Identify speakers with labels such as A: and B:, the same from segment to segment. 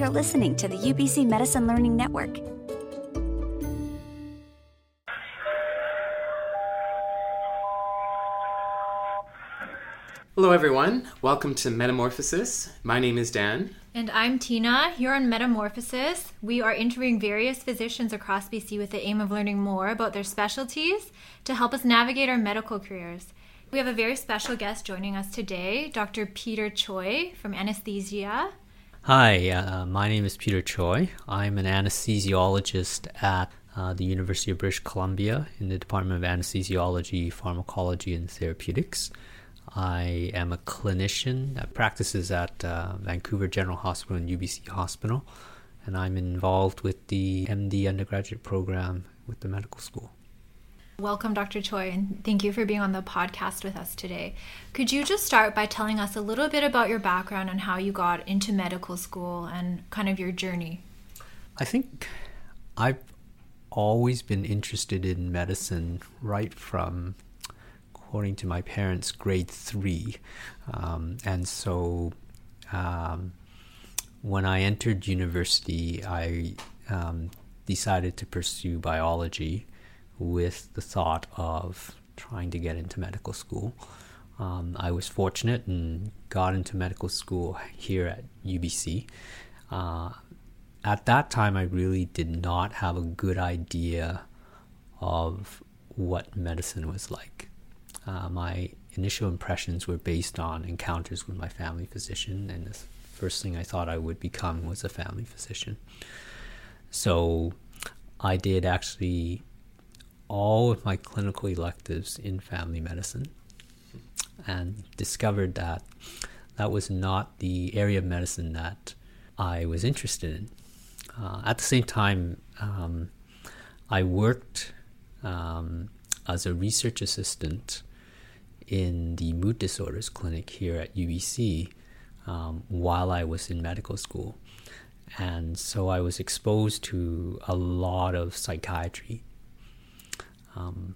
A: You're listening to the UBC Medicine Learning Network.
B: Hello, everyone. Welcome to Metamorphosis. My name is Dan.
C: And I'm Tina. Here on Metamorphosis, we are interviewing various physicians across BC with the aim of learning more about their specialties to help us navigate our medical careers. We have a very special guest joining us today, Dr. Peter Choi from Anesthesia.
D: Hi, uh, my name is Peter Choi. I'm an anesthesiologist at uh, the University of British Columbia in the Department of Anesthesiology, Pharmacology, and Therapeutics. I am a clinician that practices at uh, Vancouver General Hospital and UBC Hospital, and I'm involved with the MD undergraduate program with the medical school.
C: Welcome, Dr. Choi, and thank you for being on the podcast with us today. Could you just start by telling us a little bit about your background and how you got into medical school and kind of your journey?
D: I think I've always been interested in medicine right from according to my parents, grade three. Um, and so um, when I entered university, I um, decided to pursue biology with the thought of trying to get into medical school. Um, I was fortunate and got into medical school here at UBC. Uh, at that time, I really did not have a good idea of what medicine was like. Uh, my initial impressions were based on encounters with my family physician, and the first thing I thought I would become was a family physician. So I did actually all of my clinical electives in family medicine and discovered that that was not the area of medicine that I was interested in. Uh, at the same time, um, I worked um, as a research assistant in the mood disorders clinic here at UBC um, while I was in medical school. And so I was exposed to a lot of psychiatry. Um,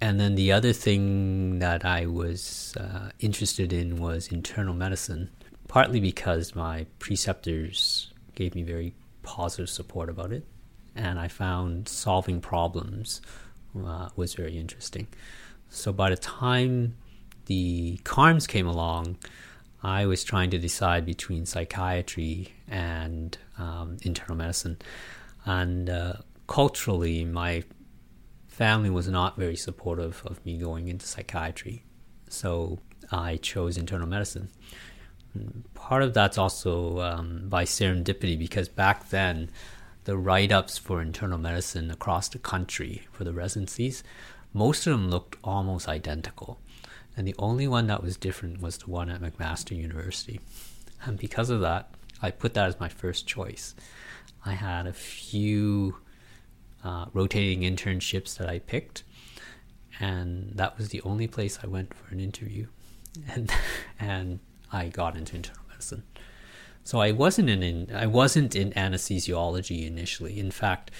D: and then the other thing that I was uh, interested in was internal medicine, partly because my preceptors gave me very positive support about it. And I found solving problems uh, was very interesting. So by the time the CARMS came along, I was trying to decide between psychiatry and um, internal medicine. And uh, culturally, my family was not very supportive of me going into psychiatry. So I chose internal medicine. Part of that's also um, by serendipity because back then, the write ups for internal medicine across the country for the residencies most of them looked almost identical. And the only one that was different was the one at McMaster University. And because of that, I put that as my first choice. I had a few uh, rotating internships that I picked, and that was the only place I went for an interview. And, and I got into internal medicine. So I wasn't in, I wasn't in anesthesiology initially. In fact,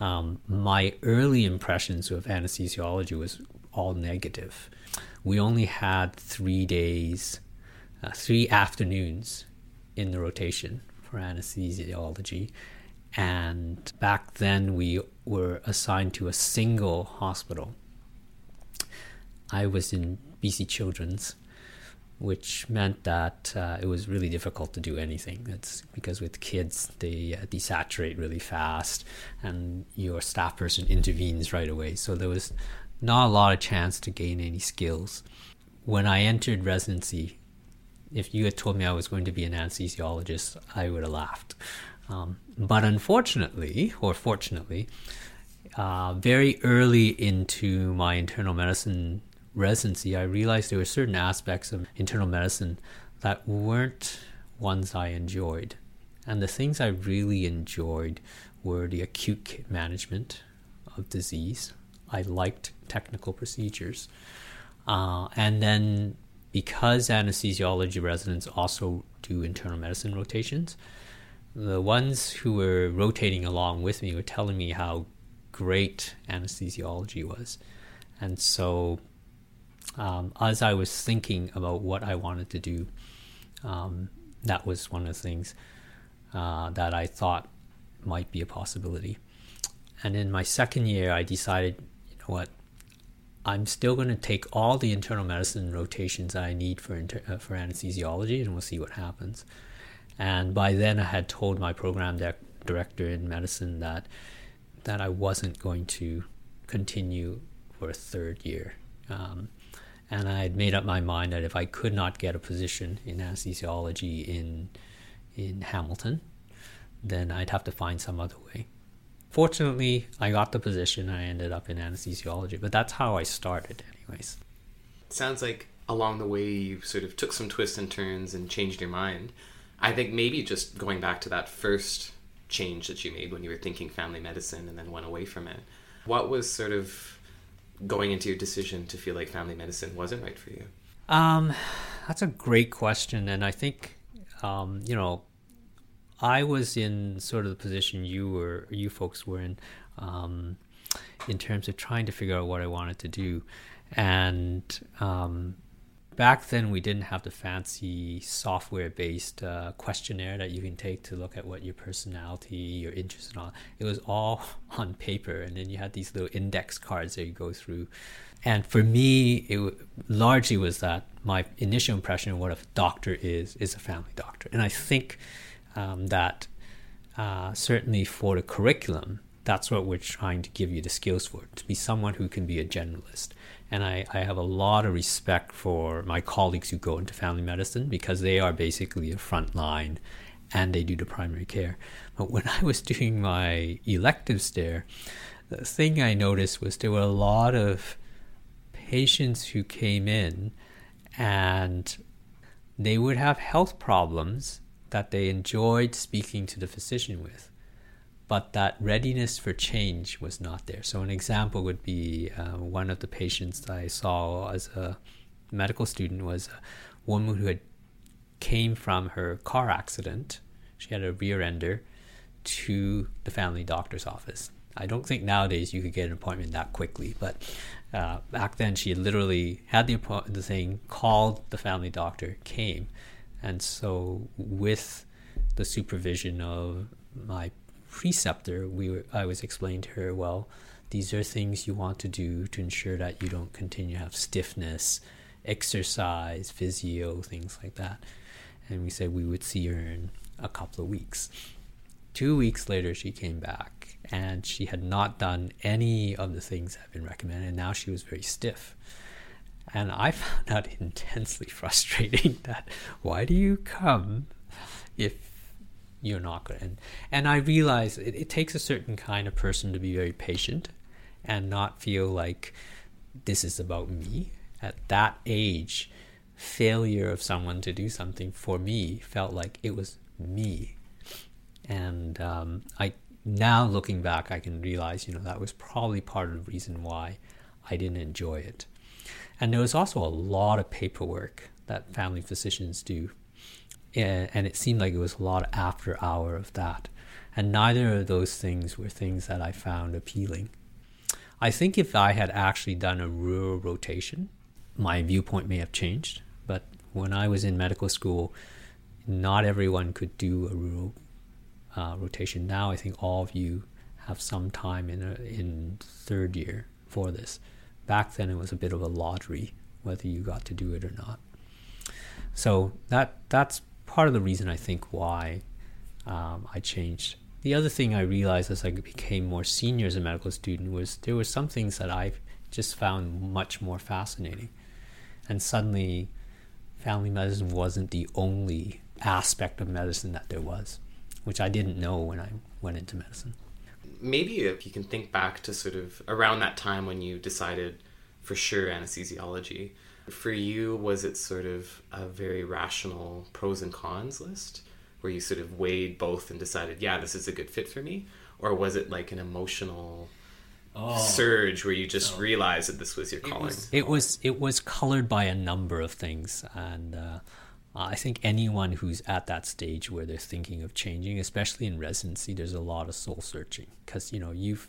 D: um, my early impressions of anesthesiology was all negative. We only had three days, uh, three afternoons in the rotation for anesthesiology. And back then, we were assigned to a single hospital. I was in BC Children's, which meant that uh, it was really difficult to do anything. That's because with kids, they uh, desaturate really fast, and your staff person intervenes right away. So there was not a lot of chance to gain any skills. When I entered residency, if you had told me I was going to be an anesthesiologist, I would have laughed. Um, but unfortunately, or fortunately, uh, very early into my internal medicine residency, I realized there were certain aspects of internal medicine that weren't ones I enjoyed. And the things I really enjoyed were the acute management of disease. I liked technical procedures. Uh, and then because anesthesiology residents also do internal medicine rotations, the ones who were rotating along with me were telling me how great anesthesiology was. And so um, as I was thinking about what I wanted to do, um, that was one of the things. uh, that I thought might be a possibility. And in my second year, I decided, you know what, I'm still going to take all the internal medicine rotations that I need for inter- uh, for anesthesiology, and we'll see what happens. And by then, I had told my program director in medicine that that I wasn't going to continue for a third year. Um, and I had made up my mind that if I could not get a position in anesthesiology in in Hamilton, then I'd have to find some other way. Fortunately, I got the position. I ended up in anesthesiology, but that's how I started, anyways.
B: Sounds like along the way you sort of took some twists and turns and changed your mind. I think maybe just going back to that first change that you made when you were thinking family medicine and then went away from it. What was sort of going into your decision to feel like family medicine wasn't right for you?
D: Um, that's a great question, and I think, um, you know, I was in sort of the position you were, you folks were in, um, in terms of trying to figure out what I wanted to do, and um, back then we didn't have the fancy software-based uh, questionnaire that you can take to look at what your personality, your interests, and all. It was all on paper, and then you had these little index cards that you go through. And for me, it largely was that my initial impression of what a doctor is is a family doctor, and I think um, that uh, certainly for the curriculum, that's what we're trying to give you the skills for to be someone who can be a generalist. And I, I have a lot of respect for my colleagues who go into family medicine because they are basically a front line and they do the primary care. But when I was doing my electives there, the thing I noticed was there were a lot of patients who came in and they would have health problems that they enjoyed speaking to the physician with, but that readiness for change was not there. So, an example would be uh, one of the patients I saw as a medical student was a woman who had came from her car accident. She had a rear ender to the family doctor's office. I don't think nowadays you could get an appointment that quickly, but uh, back then she literally had the the thing, called the family doctor, came, and so with the supervision of my preceptor, we I was explaining to her, well, these are things you want to do to ensure that you don't continue to have stiffness, exercise, physio, things like that. And we said we would see her in a couple of weeks. Two weeks later, she came back and she had not done any of the things that have been recommended. And now she was very stiff. And I found that intensely frustrating that why do you come if you're not good? And, and I realize it, it takes a certain kind of person to be very patient and not feel like this is about me. At that age, failure of someone to do something for me felt like it was me. And um, I now looking back, I can realize, you know, that was probably part of the reason why I didn't enjoy it. And there was also a lot of paperwork that family physicians do. And it seemed like it was a lot after hour of that. And neither of those things were things that I found appealing. I think if I had actually done a rural rotation, my viewpoint may have changed. But when I was in medical school, not everyone could do a rural uh, rotation. Now I think all of you have some time in a, in third year for this. Back then it was a bit of a lottery whether you got to do it or not. So that that's part of the reason I think why um, I changed. The other thing I realized as I became more senior as a medical student was there were some things that I just found much more fascinating, and suddenly, family medicine wasn't the only aspect of medicine that there was which I didn't know when I went into medicine.
B: Maybe if you can think back to sort of around that time when you decided for sure anesthesiology, for you, was it sort of a very rational pros and cons list where you sort of weighed both and decided, yeah, this is a good fit for me? Or was it like an emotional oh. surge where you just realized that this was your calling? It
D: was, it was, it was colored by a number of things. And, uh, uh, I think anyone who's at that stage where they're thinking of changing, especially in residency, there's a lot of soul searching because you know you've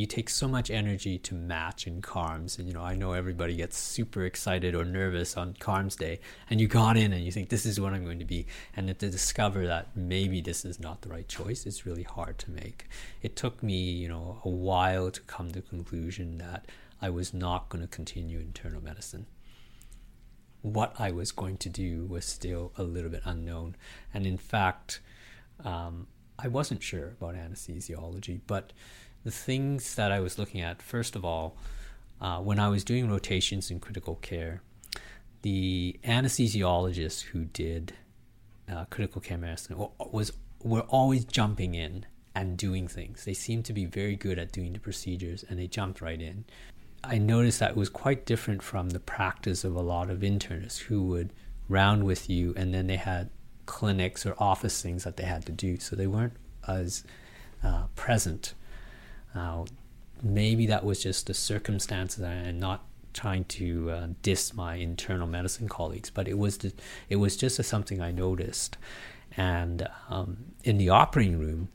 D: you take so much energy to match in CARMS. And, you know, I know everybody gets super excited or nervous on CARMS day, and you got in and you think, this is what I'm going to be. And to discover that maybe this is not the right choice is really hard to make. It took me, you know, a while to come to the conclusion that I was not going to continue internal medicine. What I was going to do was still a little bit unknown. And in fact, um, I wasn't sure about anesthesiology, but the things that I was looking at, first of all, uh, when I was doing rotations in critical care, the anesthesiologists who did uh, critical care medicine was were always jumping in and doing things. They seemed to be very good at doing the procedures, and they jumped right in. I noticed that it was quite different from the practice of a lot of internists who would round with you, and then they had clinics or office things that they had to do, so they weren't as uh, present now, maybe that was just the circumstances and not trying to uh, diss my internal medicine colleagues, but it was the, it was just something I noticed. And um, in the operating room,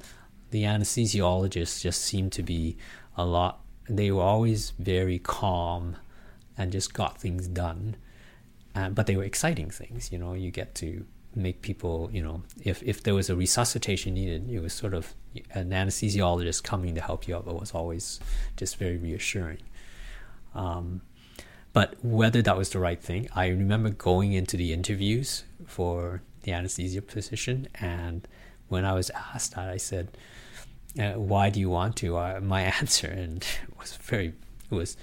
D: the anesthesiologists just seemed to be a lot. They were always very calm and just got things done. Uh, but they were exciting things. You know, you get to make people, you know, if, if there was a resuscitation needed, it was sort of an anesthesiologist coming to help you out, but was always just very reassuring. Um, but whether that was the right thing, I remember going into the interviews for the anesthesia position, and when I was asked that, I said, uh, "Why do you want to?" Uh, my answer and it was very it was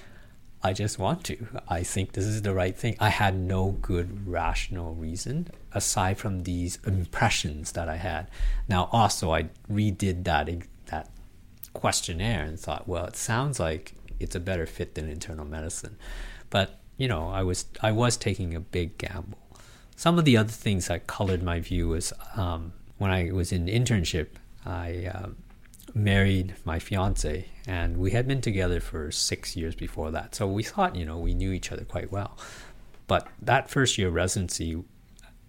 D: I just want to. I think this is the right thing. I had no good rational reason aside from these impressions that I had. Now, also, I redid that that questionnaire and thought, well, it sounds like it's a better fit than internal medicine, but you know, I was I was taking a big gamble. Some of the other things that colored my view was um, when I was in internship, I um, married my fiance, and we had been together for six years before that. So we thought, you know, we knew each other quite well. But that first year of residency,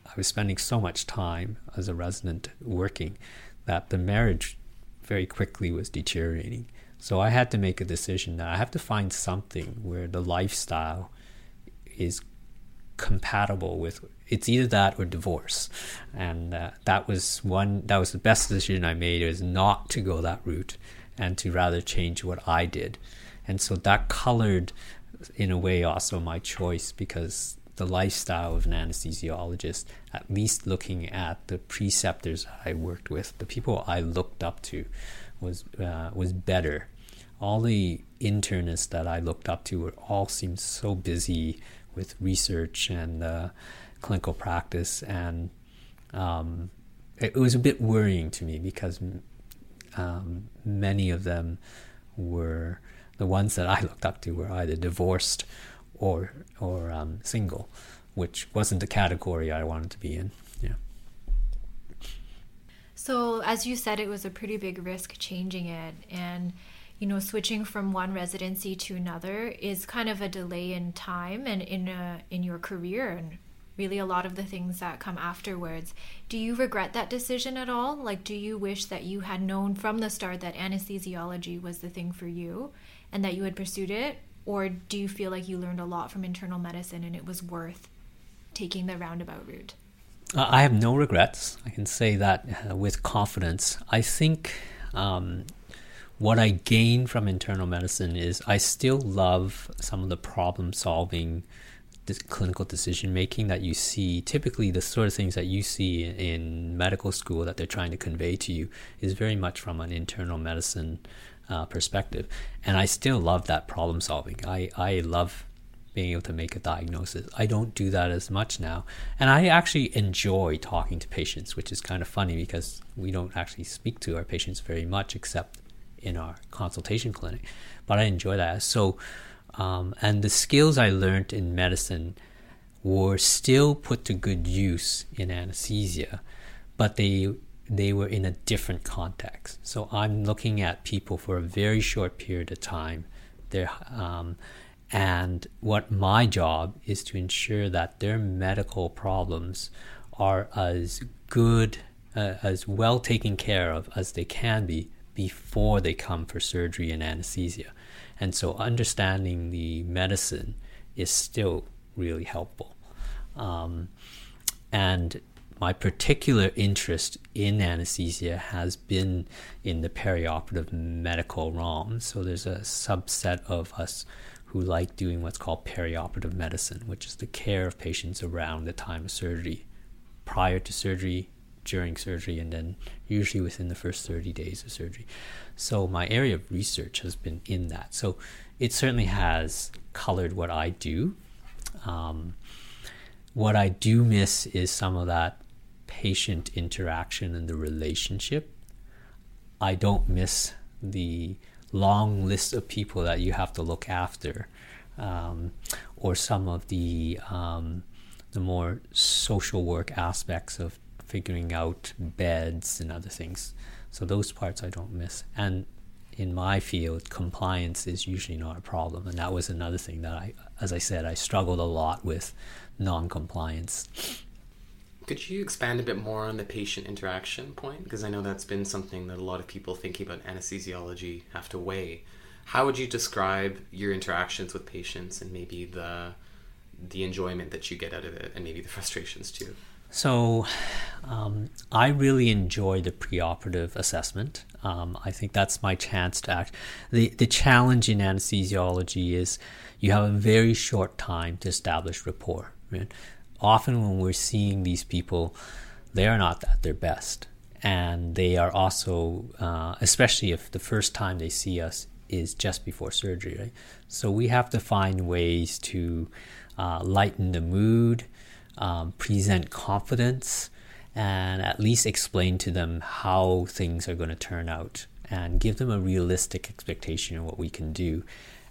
D: I was spending so much time as a resident working that the marriage very quickly was deteriorating. So I had to make a decision that I have to find something where the lifestyle is compatible with it's either that or divorce. And uh, that was one that was the best decision i made is not to go that route and to rather change what i did. And so that colored in a way also my choice because the lifestyle of an anesthesiologist at least looking at the preceptors i worked with the people i looked up to was uh, was better. All the internists that i looked up to were all seemed so busy with research and uh, clinical practice, and um, it, was a bit worrying to me because um, many of them were the ones that I looked up to were either divorced or or um, single, which wasn't the category I wanted to be in. Yeah.
C: So, as you said, it was a pretty big risk changing it, and you know, switching from one residency to another is kind of a delay in time and in a, in your career and really a lot of the things that come afterwards. Do you regret that decision at all? Like, do you wish that you had known from the start that anesthesiology was the thing for you and that you had pursued it? Or do you feel like you learned a lot from internal medicine and it was worth taking the roundabout route?
D: Uh, I have no regrets. I can say that uh, with confidence. I think um, what I gain from internal medicine is I still love some of the problem solving clinical decision making that you see typically the sort of things that you see in medical school that they're trying to convey to you is very much from an internal medicine uh, perspective and i still love that problem solving i, I love being able to make a diagnosis i don't do that as much now and i actually enjoy talking to patients which is kind of funny because we don't actually speak to our patients very much except in our consultation clinic. But I enjoy that. So, um, and the skills I learned in medicine were still put to good use in anesthesia, but they they were in a different context. So I'm looking at people for a very short period of time. There, um, and what my job is to ensure that their medical problems are as good, uh, as well taken care of as they can be before they come for surgery and anesthesia. And so understanding the medicine is still really helpful. Um, and my particular interest in anesthesia has been in the perioperative medical realm. So there's a subset of us who like doing what's called perioperative medicine, which is the care of patients around the time of surgery, prior to surgery, during surgery, and then usually within the first 30 days of surgery. So my area of research has been in that. So it certainly has colored what I do. Um, what I do miss is some of that patient interaction and the relationship. I don't miss the long list of people that you have to look after, um, or some of the um, the more social work aspects of figuring out beds and other things. So those parts I don't miss. And in my field, compliance is usually not a problem, and that was another thing that I, as I said, I struggled a lot with non-compliance.
B: Could you expand a bit more on the patient interaction point? Because I know that's been something that a lot of people thinking about anesthesiology have to weigh. How would you describe your interactions with patients and maybe the the enjoyment that you get out of it and maybe the frustrations too?
D: So, um, I really enjoy the preoperative assessment. Um, I think that's my chance to act. The, the challenge in anesthesiology is you have a very short time to establish rapport. Right? often when we're seeing these people, they are not at their best. And they are also, uh, especially if the first time they see us is just before surgery, right? So we have to find ways to uh, lighten the mood, um, present confidence, and at least explain to them how things are going to turn out and give them a realistic expectation of what we can do.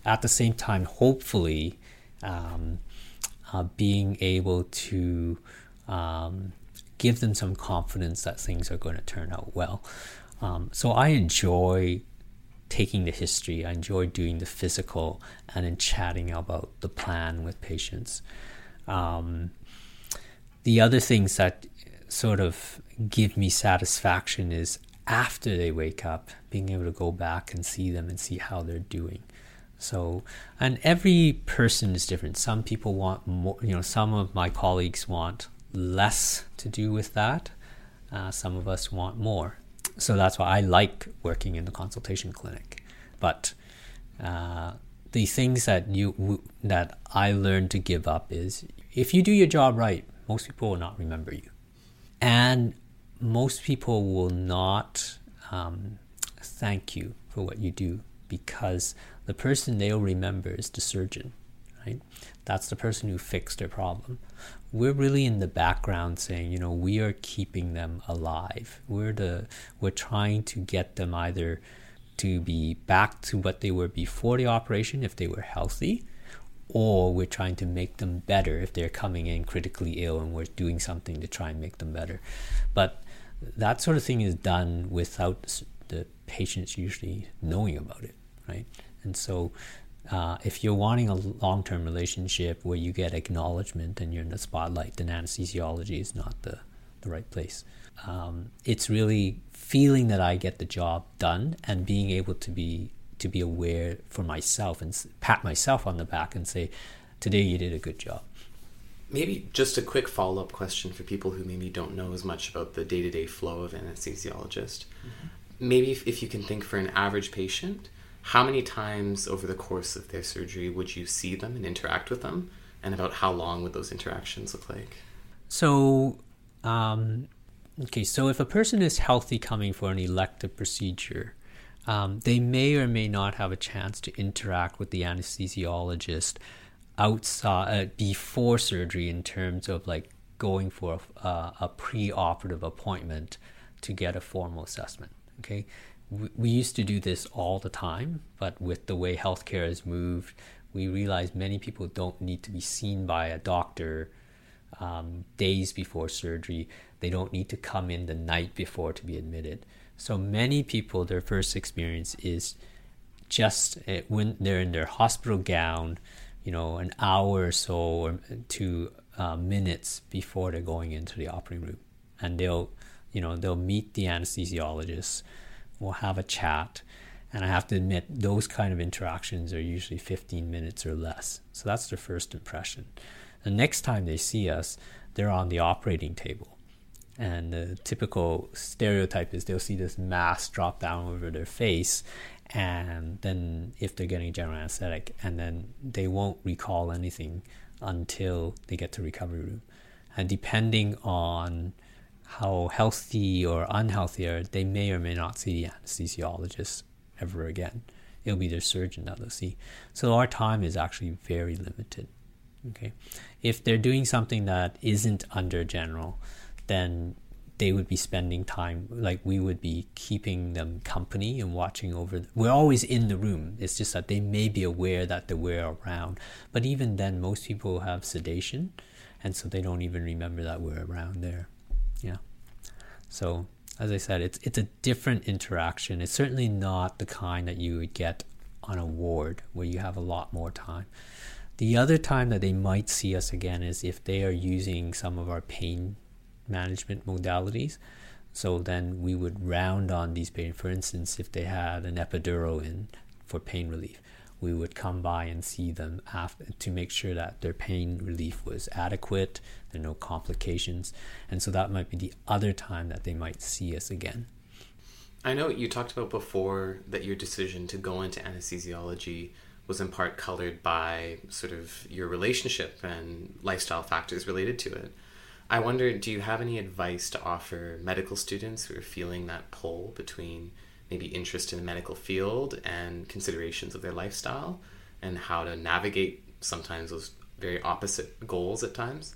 D: At the same time, hopefully, um, uh, being able to um, give them some confidence that things are going to turn out well. Um, so I enjoy taking the history, I enjoy doing the physical, and then chatting about the plan with patients. Um, the other things that sort of give me satisfaction is after they wake up, being able to go back and see them and see how they're doing. So, and every person is different. Some people want more, you know, some of my colleagues want less to do with that. Uh, some of us want more. So that's why I like working in the consultation clinic. But uh, the things that you that I learned to give up is if you do your job right, most people will not remember you, and most people will not um, thank you for what you do because the person they'll remember is the surgeon, right? That's the person who fixed their problem. We're really in the background saying, you know, we are keeping them alive. We're the we're trying to get them either to be back to what they were before the operation if they were healthy, or we're trying to make them better if they're coming in critically ill and we're doing something to try and make them better. But that sort of thing is done without the patients usually knowing about it, right? And so, uh, if you're wanting a long term relationship where you get acknowledgement and you're in the spotlight, then anesthesiology is not the, the right place. Um, it's really feeling that I get the job done and being able to be to be aware for myself and pat myself on the back and say, "Today you did a good job."
B: Maybe just a quick follow up question for people who maybe don't know as much about the day to day flow of an anesthesiologist. Mm-hmm. Maybe if, if you can think for an average patient, how many times over the course of their surgery would you see them and interact with them? And about how long would those interactions look like?
D: So, um, okay, so if a person is healthy coming for an elective procedure, um, they may or may not have a chance to interact with the anesthesiologist outside uh, before surgery in terms of like going for a, uh, a pre-operative appointment to get a formal assessment. Okay, we used to do this all the time, but with the way healthcare has moved, we realize many people don't need to be seen by a doctor um, days before surgery. They don't need to come in the night before to be admitted. So many people, their first experience is just eh, when they're in their hospital gown, you know, an hour or so or to uh, minutes before they're going into the operating room, and they'll, you know, they'll meet the anesthesiologist we'll have a chat. And I have to admit, those kind of interactions are usually 15 minutes or less. So that's their first impression. The next time they see us, they're on the operating table. And the typical stereotype is they'll see this mask drop down over their face, and then if they're getting general anesthetic, and then they won't recall anything until they get to recovery room. And depending on how healthy or unhealthy are, they may or may not see the anesthesiologist ever again. It'll be their surgeon that they'll see. So our time is actually very limited. Okay, if they're doing something that isn't under general, then they would be spending time like we would be keeping them company and watching over them. we're always in the room. It's just that they may be aware that we're around. But even then most people have sedation and so they don't even remember that we're around there. Yeah. So as i said it's it's a different interaction. It's certainly not the kind that you would get on a ward where you have a lot more time. The other time that they might see us again is if they are using some of our pain management modalities. So then we would round on these patients. For instance, if they had an epidural in for pain relief, we would come by and see them after to make sure that their pain relief was adequate, there are no complications, and so that might be the other time that they might see us again.
B: I know you talked about before that your decision to go into anesthesiology was in part colored by sort of your relationship and lifestyle factors related to it. I wonder, do you have any advice to offer medical students who are feeling that pull between maybe interest in the medical field and considerations of their lifestyle and how to navigate sometimes those very opposite goals at times?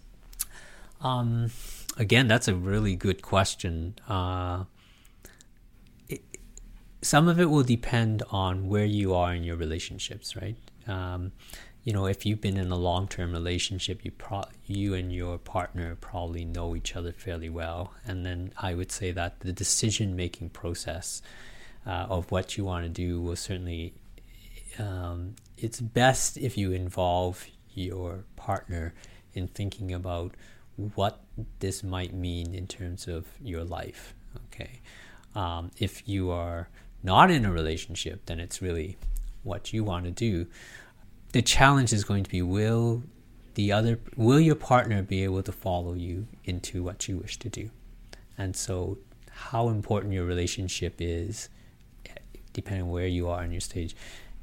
D: Um, again, that's a really good question. Uh, it, some of it will depend on where you are in your relationships, right? Um, you know, if you've been in a long term relationship, you pro- you and your partner probably know each other fairly well. And then I would say that the decision making process uh, of what you want to do will certainly, um, it's best if you involve your partner in thinking about what this might mean in terms of your life. Okay. Um, if you are not in a relationship, then it's really what you want to do the challenge is going to be will the other will your partner be able to follow you into what you wish to do? And so how important your relationship is depending on where you are in your stage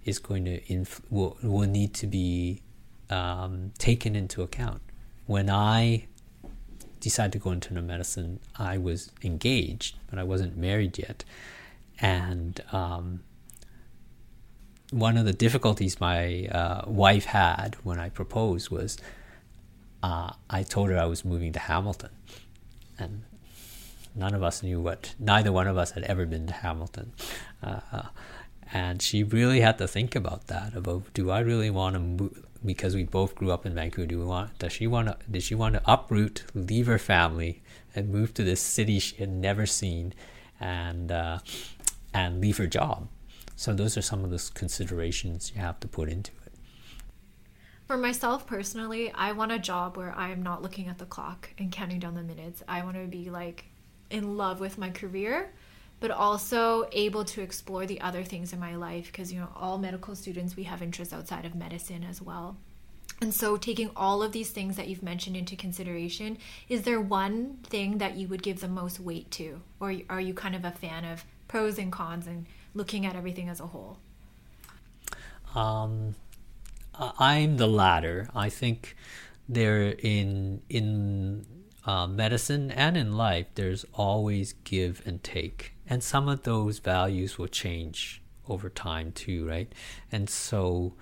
D: is going to inf- will, will need to be um, taken into account. When i decided to go into medicine i was engaged but i wasn't married yet. And um, one of the difficulties my uh, wife had when I proposed was uh, I told her I was moving to Hamilton, and none of us knew what. Neither one of us had ever been to Hamilton, uh, and she really had to think about that. About do I really want to move? Because we both grew up in Vancouver. Do we want? Does she want to? Did she want to uproot, leave her family, and move to this city she had never seen, and uh, and leave her job? So those are some of the considerations you have to put into it.
C: For myself personally, I want a job where I am not looking at the clock and counting down the minutes. I want to be like in love with my career, but also able to explore the other things in my life because you know all medical students we have interests outside of medicine as well. And so, taking all of these things that you've mentioned into consideration, is there one thing that you would give the most weight to? Or are you kind of a fan of pros and cons and looking at everything as a whole?
D: Um, I'm the latter. I think there in in uh, medicine and in life, there's always give and take, and some of those values will change over time too, right? And so,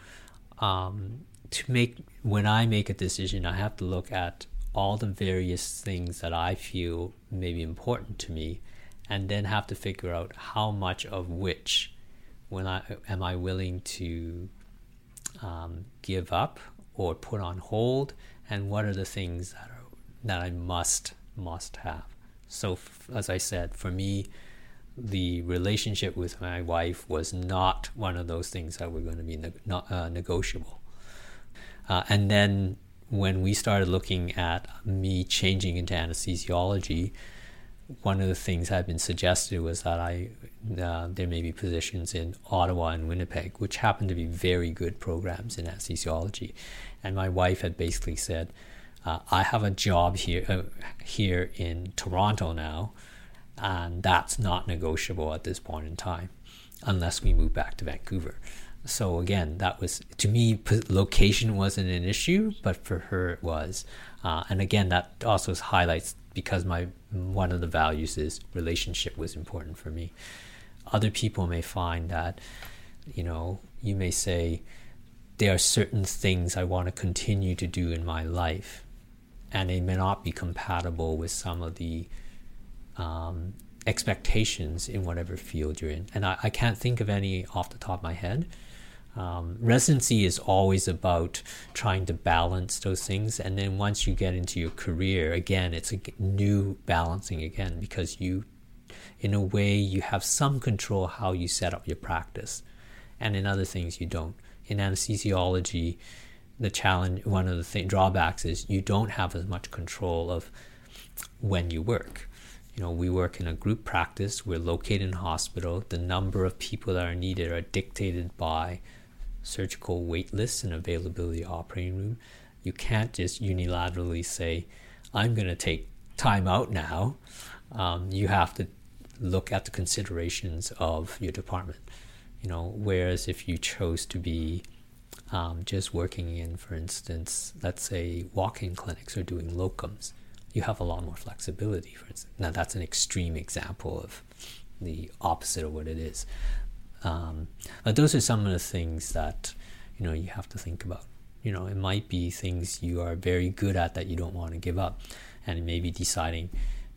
D: um, to make when I make a decision, I have to look at all the various things that I feel may be important to me and then have to figure out how much of which when I am I willing to um, give up or put on hold, and what are the things that are that I must must have. So, f- as I said, for me, the relationship with my wife was not one of those things that were going to be ne- not, uh, negotiable. Uh, and then when we started looking at me changing into anesthesiology, one of the things had been suggested was that I uh, there may be positions in Ottawa and Winnipeg, which happen to be very good programs in anesthesiology. And my wife had basically said, uh, "I have a job here uh, here in Toronto now, and that's not negotiable at this point in time, unless we move back to Vancouver." So again, that was to me location wasn't an issue, but for her it was. Uh, and again, that also highlights because my one of the values is relationship was important for me. Other people may find that, you know, you may say there are certain things I want to continue to do in my life, and they may not be compatible with some of the um, expectations in whatever field you're in. And I, I can't think of any off the top of my head. Um, residency is always about trying to balance those things. And then once you get into your career, again, it's a new balancing again because you, in a way, you have some control how you set up your practice. And in other things, you don't. In anesthesiology, the challenge, one of the th- drawbacks is you don't have as much control of when you work. You know, we work in a group practice. We're located in hospital. The number of people that are needed are dictated by surgical wait lists and availability operating room. You can't just unilaterally say, I'm going to take time out now. Um, you have to look at the considerations of your department. You know, whereas if you chose to be um, just working in, for instance, let's say walk-in clinics or doing locums, you have a lot more flexibility. For instance, now that's an extreme example of the opposite of what it is. Um, but those are some of the things that you know you have to think about. You know, it might be things you are very good at that you don't want to give up, and maybe deciding,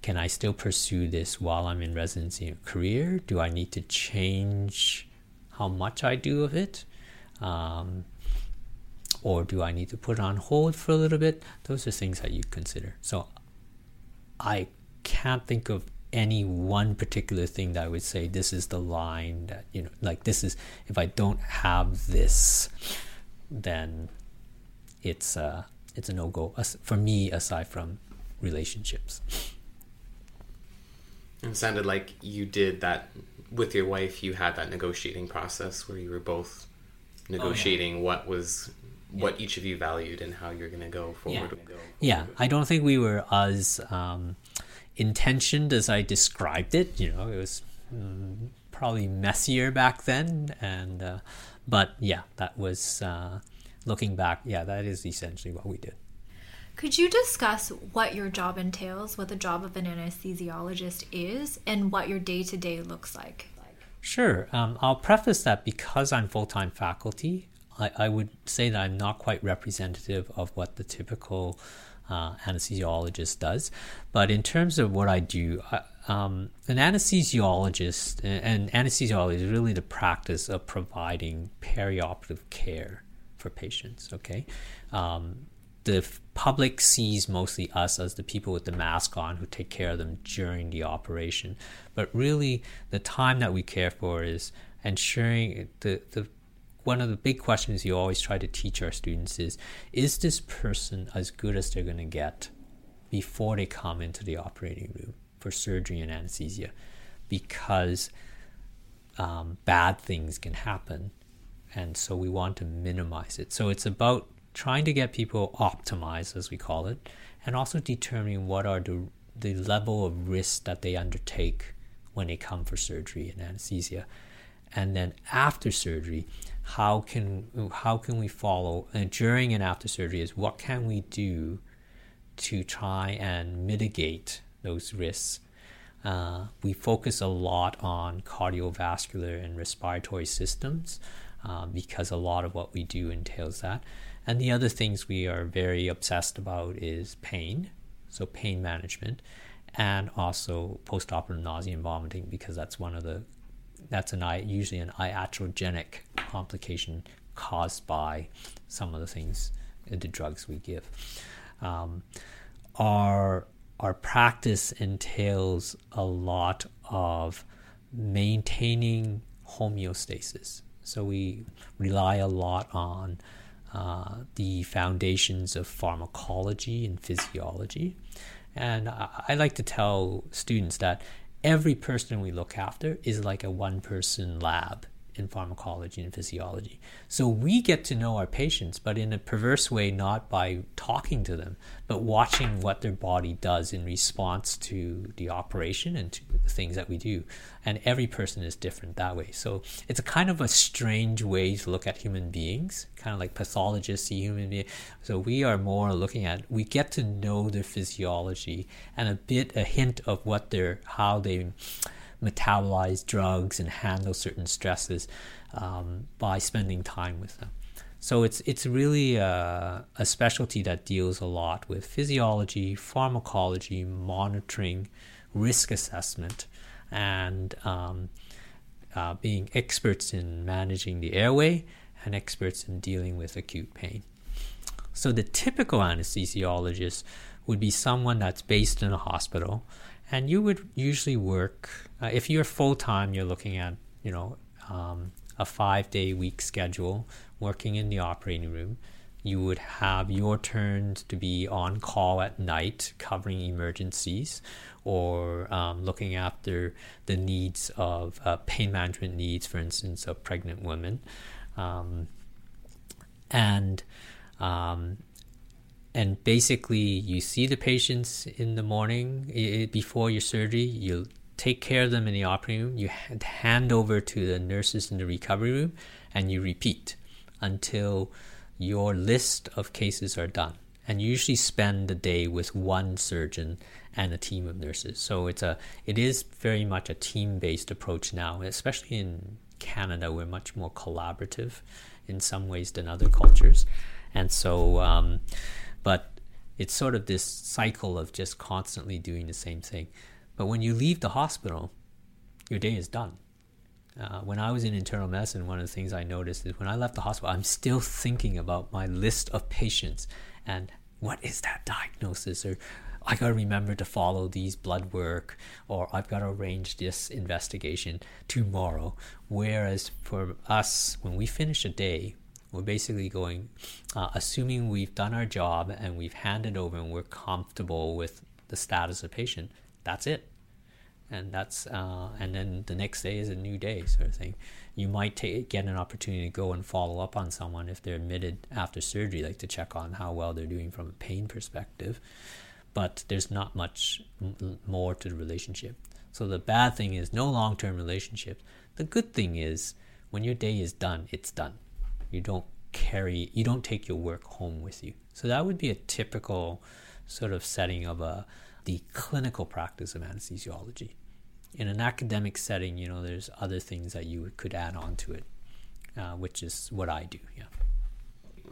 D: can I still pursue this while I'm in residency or career? Do I need to change how much I do of it? Um, or do I need to put on hold for a little bit? Those are things that you consider. So I can't think of any one particular thing that I would say this is the line that you know like this is if I don't have this then it's uh it's a no go for me aside from relationships.
B: It sounded like you did that with your wife. You had that negotiating process where you were both negotiating oh, yeah. what was what yeah. each of you valued and how you're going to go forward.
D: Yeah. yeah, I don't think we were as um, intentioned as I described it. You know, it was um, probably messier back then, and uh, but yeah, that was uh, looking back. Yeah, that is essentially what we did.
C: Could you discuss what your job entails, what the job of an anesthesiologist is, and what your day to day looks like?
D: Sure. Um, I'll preface that because I'm full time faculty, I, I, would say that I'm not quite representative of what the typical uh, anesthesiologist does. But in terms of what I do, um, an anesthesiologist, and anesthesiology is really the practice of providing perioperative care for patients. Okay, um, the public sees mostly us as the people with the mask on who take care of them during the operation, but really the time that we care for is ensuring the the one of the big questions you always try to teach our students is is this person as good as they're going to get before they come into the operating room for surgery and anesthesia? Because um, bad things can happen and so we want to minimize it. So it's about trying to get people optimized as we call it and also determining what are the, the level of risk that they undertake when they come for surgery and anesthesia. And then after surgery how can how can we follow and during and after surgery is what can we do to try and mitigate those risks? Uh, we focus a lot on cardiovascular and respiratory systems uh, because a lot of what we do entails that. And the other things we are very obsessed about is pain so pain management and also post-operative nausea and vomiting because that's one of the that's an usually an iatrogenic complication caused by some of the things the drugs we give. Um, our our practice entails a lot of maintaining homeostasis. So we rely a lot on uh, the foundations of pharmacology and physiology, And I, I like to tell students that every person we look after is like a one person lab in pharmacology and physiology. So we get to know our patients, but in a perverse way, not by talking to them, but watching what their body does in response to the operation and to the things that we do. And every person is different that way. So it's a kind of a strange way to look at human beings, kind of like pathologists see human beings. So we are more looking at, we get to know their physiology and a bit, a hint of what their, how they, metabolize drugs and handle certain stresses um, by spending time with them. So it's it's really a, a, specialty that deals a lot with physiology, pharmacology, monitoring, risk assessment, and um, uh, being experts in managing the airway and experts in dealing with acute pain. So the typical anesthesiologist would be someone that's based in a hospital and you would usually work uh, if you're full time. You're looking at you know um, a five day week schedule, working in the operating room. You would have your turns to be on call at night, covering emergencies, or um, looking after the needs of uh, pain management needs, for instance, of pregnant women, um, and um, and basically you see the patients in the morning it, before your surgery you take care of them in the operating room you hand over to the nurses in the recovery room and you repeat until your list of cases are done. And you usually spend the day with one surgeon and a team of nurses. So it's a it is very much a team based approach now especially in canada we're much more collaborative in some ways than other cultures. And so um, but it's sort of this cycle of just constantly doing the same thing. But when you leave the hospital, your day is done. Uh, when I was in internal medicine, one of the things I noticed is when I left the hospital, I'm still thinking about my list of patients and what is that diagnosis or I got to remember to follow these blood work or I've got to arrange this investigation tomorrow. Whereas for us, when we finish a day, we're basically going, uh, assuming we've done our job and we've handed over and we're comfortable with the status of patient. That's it, and that's uh, and then the next day is a new day, sort of thing. You might get an opportunity to go and follow up on someone if they're admitted after surgery, like to check on how well they're doing from a pain perspective. But there's not much m- more to the relationship. So the bad thing is no long-term relationship. The good thing is when your day is done, it's done you don't carry you don't take your work home with you so that would be a typical sort of setting of a the clinical practice of anesthesiology in an academic setting you know there's other things that you could add on to it uh, which is what i do yeah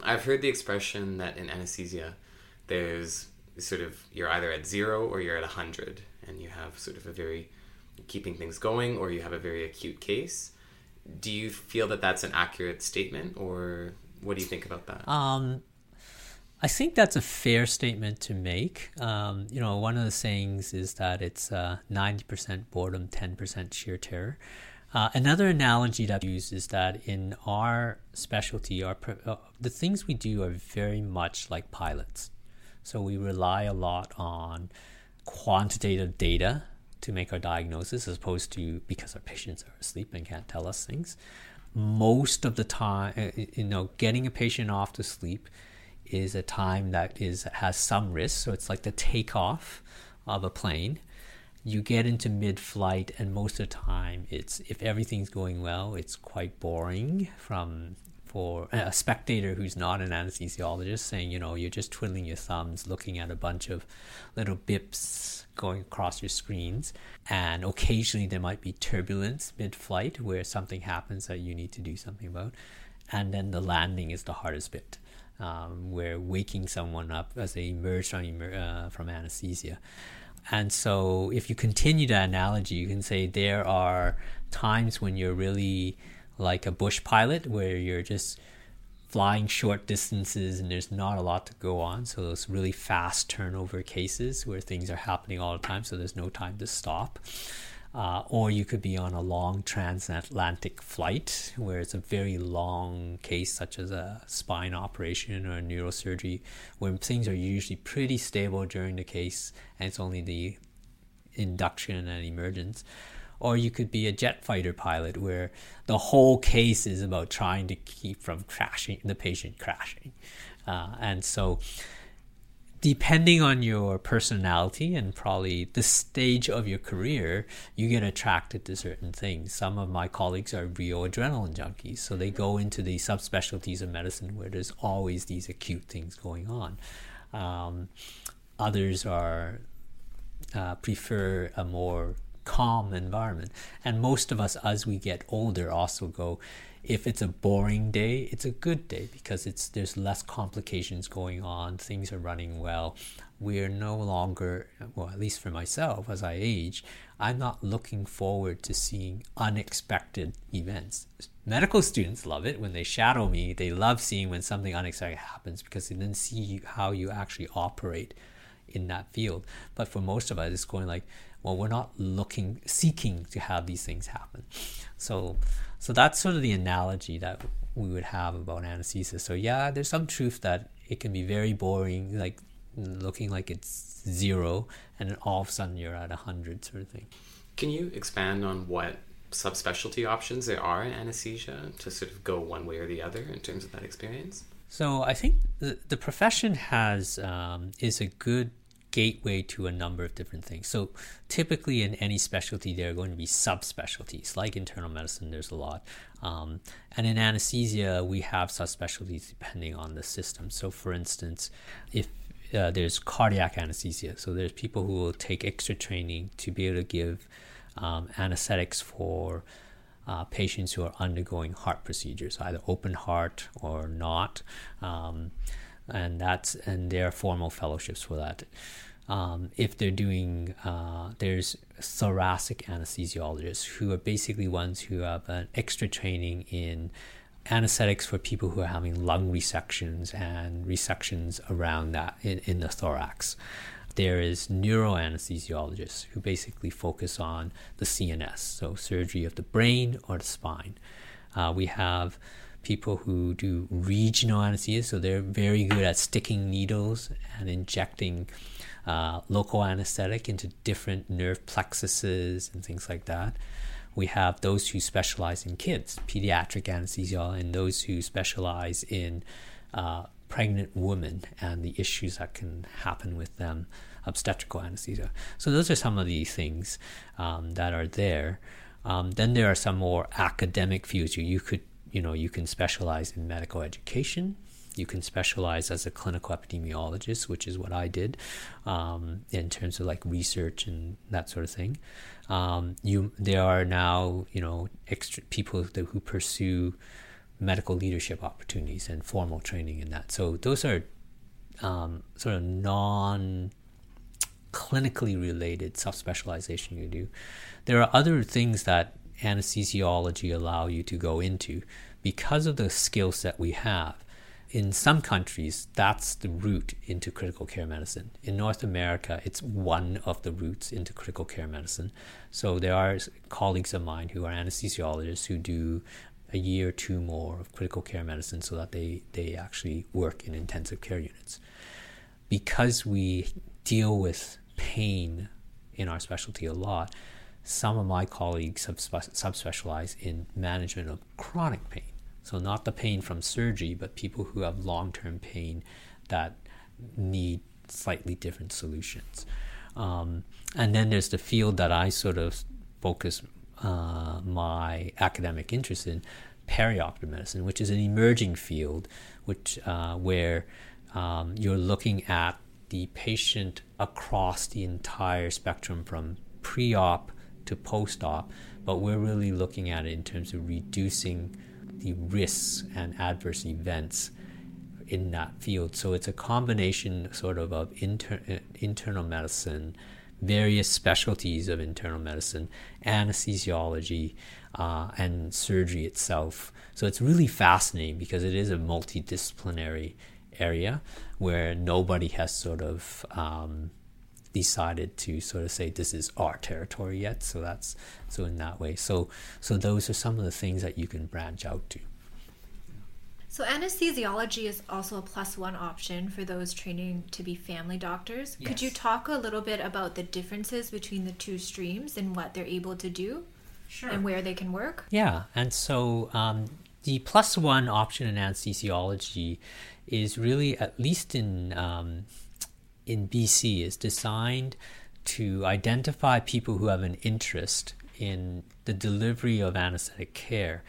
B: i've heard the expression that in anesthesia there's sort of you're either at zero or you're at a 100 and you have sort of a very keeping things going or you have a very acute case do you feel that that's an accurate statement, or what do you think about that?
D: Um, I think that's a fair statement to make. Um, you know, one of the sayings is that it's uh, 90% boredom, 10% sheer terror. Uh, another analogy that I use is that in our specialty, our uh, the things we do are very much like pilots. So we rely a lot on quantitative data to make our diagnosis as opposed to because our patients are asleep and can't tell us things. Most of the time, uh, you know, getting a patient off to sleep is a time that is has some risk. So it's like the takeoff of a plane. You get into mid-flight, and most of the time, it's if everything's going well, it's quite boring from for a spectator who's not an anesthesiologist saying, you know, you're just twiddling your thumbs, looking at a bunch of little bips going across your screens. And occasionally there might be turbulence mid flight where something happens that you need to do something about. And then the landing is the hardest bit. Um, where waking someone up as they emerge from, uh, from anesthesia. And so, if you continue that analogy, you can say there are times when you're really like a bush pilot where you're just flying short distances and there's not a lot to go on. So those really fast turnover cases where things are happening all the time, so there's no time to stop. Uh, or you could be on a long transatlantic flight where it's a very long case, such as a spine operation or neurosurgery, where things are usually pretty stable during the case and it's only the induction and emergence. Or you could be a jet fighter pilot where the whole case is about trying to keep from crashing, the patient crashing. Uh, and so depending on your personality and probably the stage of your career, you get attracted to certain things. Some of my colleagues are real adrenaline junkies, so they go into the subspecialties of medicine where there's always these acute things going on. Um, others are uh, prefer a more calm environment, and most of us, as we get older, also go if it's a boring day, it's a good day because it's there's less complications going on, things are running well. We're no longer, well, at least for myself, as I age, I'm not looking forward to seeing unexpected events. Medical students love it when they shadow me. They love seeing when something unexpected happens because they then see how you actually operate in that field. But for most of us, it's going like, well, we're not looking, seeking to have these things happen. So so that's sort of the analogy that we would have about anesthesia. So yeah, there's some truth that it can be very boring, like looking like it's zero, and then all of a sudden you're at a hundred sort of thing.
B: Can you expand on what subspecialty options there are in anesthesia to sort of go one way or the other in terms of that experience?
D: So I think the, the profession has um, is a good gateway to a number of different things. So typically in any specialty, there are going to be subspecialties. Like internal medicine, there's a lot. Um, and in anesthesia, we have subspecialties depending on the system. So for instance, if uh, there's cardiac anesthesia, so there's people who will take extra training to be able to give um, anesthetics for uh, patients who are undergoing heart procedures, either open heart or not. Um, and that's and there are formal fellowships for that. Um, if they're doing, uh, there's thoracic anesthesiologists who are basically ones who have an extra training in anesthetics for people who are having lung resections and resections around that in, in the thorax. There is neuroanesthesiologists who basically focus on the CNS, so surgery of the brain or the spine. Uh, we have people who do regional anesthesia, so they're very good at sticking needles and injecting uh, local anesthetic into different nerve plexuses and things like that. We have those who specialize in kids, pediatric anesthesia, and those who specialize in uh, pregnant women and the issues that can happen with them, obstetrical anesthesia. So, those are some of the things um, that are there. Um, then there are some more academic fields. You, you could you know, you can specialize in medical education. You can specialize as a clinical epidemiologist, which is what I did, um, in terms of like research and that sort of thing. Um, you there are now you know extra people that, who pursue medical leadership opportunities and formal training in that. So those are um, sort of non clinically related subspecialization you do. There are other things that anesthesiology allow you to go into because of the skill set we have. In some countries, that's the route into critical care medicine. In North America, it's one of the routes into critical care medicine. So there are colleagues of mine who are anesthesiologists who do a year or two more of critical care medicine so that they, they actually work in intensive care units. Because we deal with pain in our specialty a lot, some of my colleagues have subspecialized in management of chronic pain. So, not the pain from surgery, but people who have long term pain that need slightly different solutions. Um, and then there's the field that I sort of focus uh, my academic interest in, perioperative medicine, which is an emerging field, which uh, where um, you're looking at the patient across the entire spectrum from pre-op to post op, but we're really looking at it in terms of reducing the risks and adverse events in that field. So it's a combination sort of of inter- internal medicine, various specialties of internal medicine, anesthesiology, uh, and surgery itself. So it's really fascinating because it is a multidisciplinary area where nobody has sort of um, decided to sort of say this is our territory yet. So that's so in that way. So so those are some of the things that you can branch out to.
C: So anesthesiology is also a plus one option for those training to be family doctors. Could you talk a little bit about the differences between the two streams and what they're able to do
D: Sure.
C: and where they can work?
D: Yeah, and so um, the plus one option in anesthesiology is really, at least in um, in BC, is designed to identify people who have an interest in the delivery of anesthetic care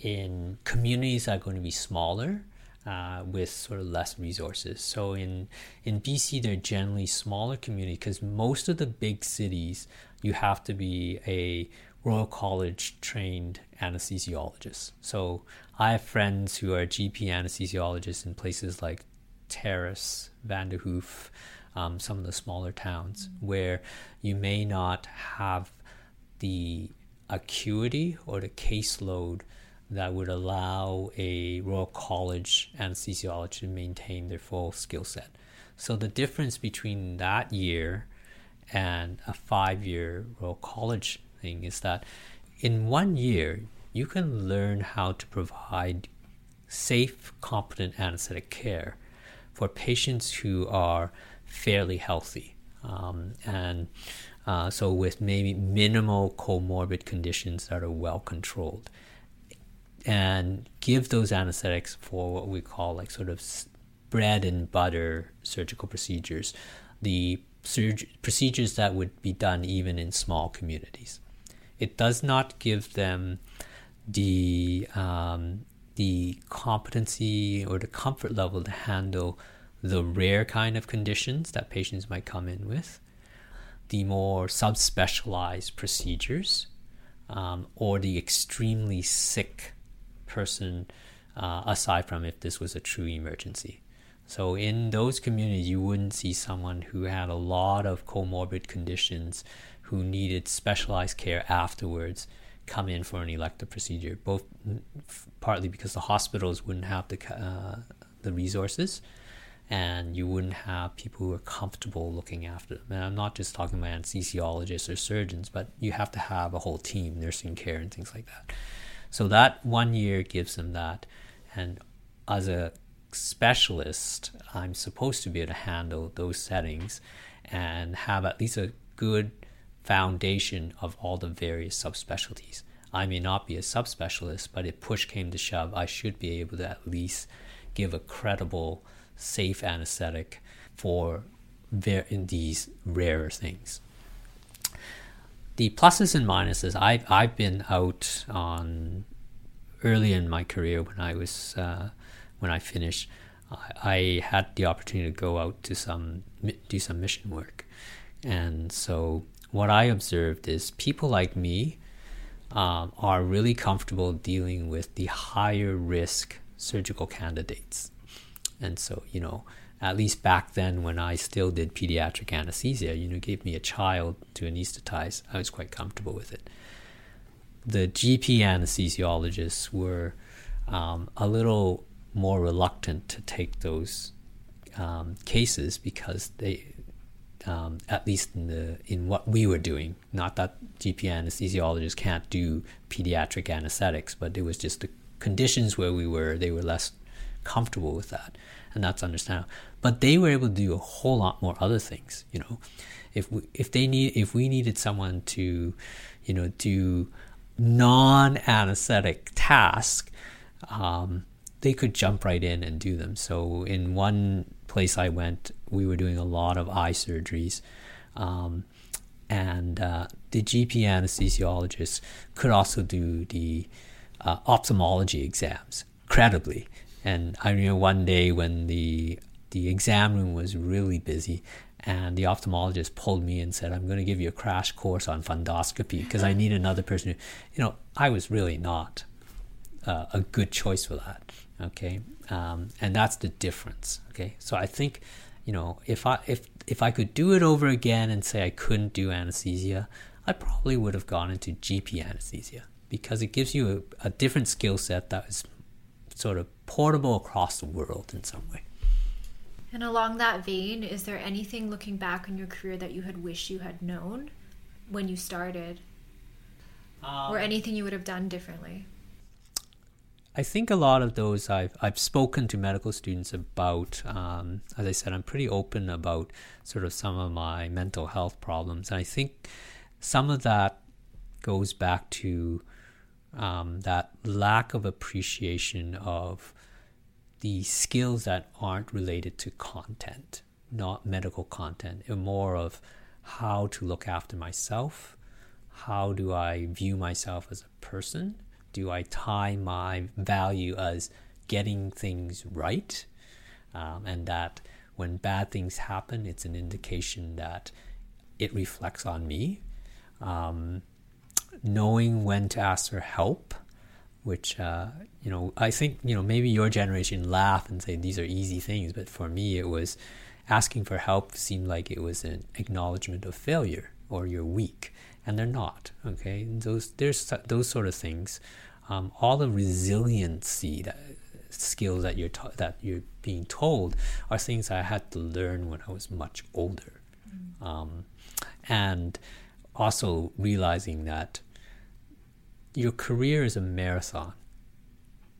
D: in communities that are going to be smaller uh, with sort of less resources. So in in BC, they're generally smaller communities because most of the big cities you have to be a Royal College trained anesthesiologist. So I have friends who are GP anesthesiologists in places like Terrace, Vanderhoof, um, some of the smaller towns where you may not have the acuity or the caseload that would allow a Royal College anesthesiologist to maintain their full skill set. So the difference between that year and a five year Royal College thing is that in one year, you can learn how to provide safe, competent anesthetic care for patients who are fairly healthy. Um, and uh, so, with maybe minimal comorbid conditions that are well controlled, and give those anesthetics for what we call like sort of bread and butter surgical procedures, the surg- procedures that would be done even in small communities. It does not give them the um, the competency or the comfort level to handle the rare kind of conditions that patients might come in with, the more subspecialized procedures, um, or the extremely sick person, uh, aside from if this was a true emergency. So, in those communities, you wouldn't see someone who had a lot of comorbid conditions who needed specialized care afterwards come in for an elective procedure, both mm, partly because the hospitals wouldn't have the, uh, the resources and you wouldn't have people who are comfortable looking after them. And I'm not just talking about anesthesiologists or surgeons, but you have to have a whole team, nursing care, and things like that. So that one year gives them that. And as a specialist, I'm supposed to be able to handle those settings and have at least a good foundation of all the various subspecialties. I may not be a subspecialist, but if push came to shove, I should be able to at least give a credible, safe anesthetic for ver- in these rarer things. The pluses and minuses, I've, I've been out on early in my career when I was uh, when I finished, I, I had the opportunity to go out to some do some mission work, and so what I observed is people like me um, are really comfortable dealing with the higher risk surgical candidates, and so you know at least back then when I still did pediatric anesthesia, you know, gave me a child to anesthetize, I was quite comfortable with it. The GP anesthesiologists were um, a little more reluctant to take those um, cases because they, um, at least in the in what we were doing, not that GP anesthesiologists can't do pediatric anesthetics, but it was just the conditions where we were, they were less comfortable with that, and that's understandable. But they were able to do a whole lot more other things. You know, if we if they need if we needed someone to, you know, do non-anesthetic task, um, they could jump right in and do them. So in one place I went, we were doing a lot of eye surgeries. Um, and uh, the GP anesthesiologists could also do the uh, ophthalmology exams credibly. And I remember one day when the the exam room was really busy, and the ophthalmologist pulled me and said, "I'm going to give you a crash course on fundoscopy because I need another person." Who, you know, I was really not uh, a good choice for that. Okay, um, and that's the difference. Okay, so I think, you know, if I if if I could do it over again and say I couldn't do anesthesia, I probably would have gone into GP anesthesia because it gives you a, a different skill set that is sort of portable across the world in some way.
C: And along that vein, is there anything looking back on your career that you had wished you had known when you started?
D: Um,
C: or anything you would have done differently?
D: I think a lot of those I've I've spoken to medical students about. Um, as I said, I'm pretty open about sort of some of my mental health problems, and I think some of that goes back to um, that lack of appreciation of the skills that aren't related to content, not medical content, and more of how to look after myself. How do I view myself as a person? do I tie my value as getting things right? Um, and that when bad things happen, it's an indication that it reflects on me. Um, knowing when to ask for help, which, uh, you know, I think, you know, maybe your generation laugh and say these are easy things, but for me, it was asking for help seemed like it was an acknowledgement of failure or you're weak and they're not okay? And those there's those sort of things. Um, all the resiliency that skills that you're ta- that you're being told are things I had to learn when I was much older, mm. um, and also realizing that your career is a marathon.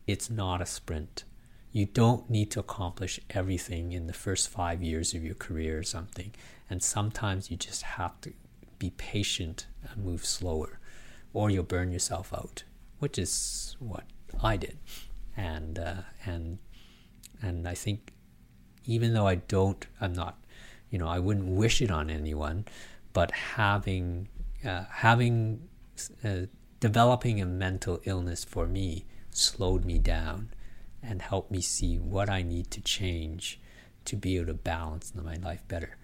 D: It's not a sprint. You don't need to accomplish everything in the first five years of your career or something. And sometimes you just have to be patient and move slower, or you'll burn yourself out which is what I did, and uh, and and I think even though I don't, I'm not, you know, I wouldn't wish it on anyone, but having uh, having uh, developing a mental illness for me slowed me down and helped me see what I need to change to be able to balance my life better.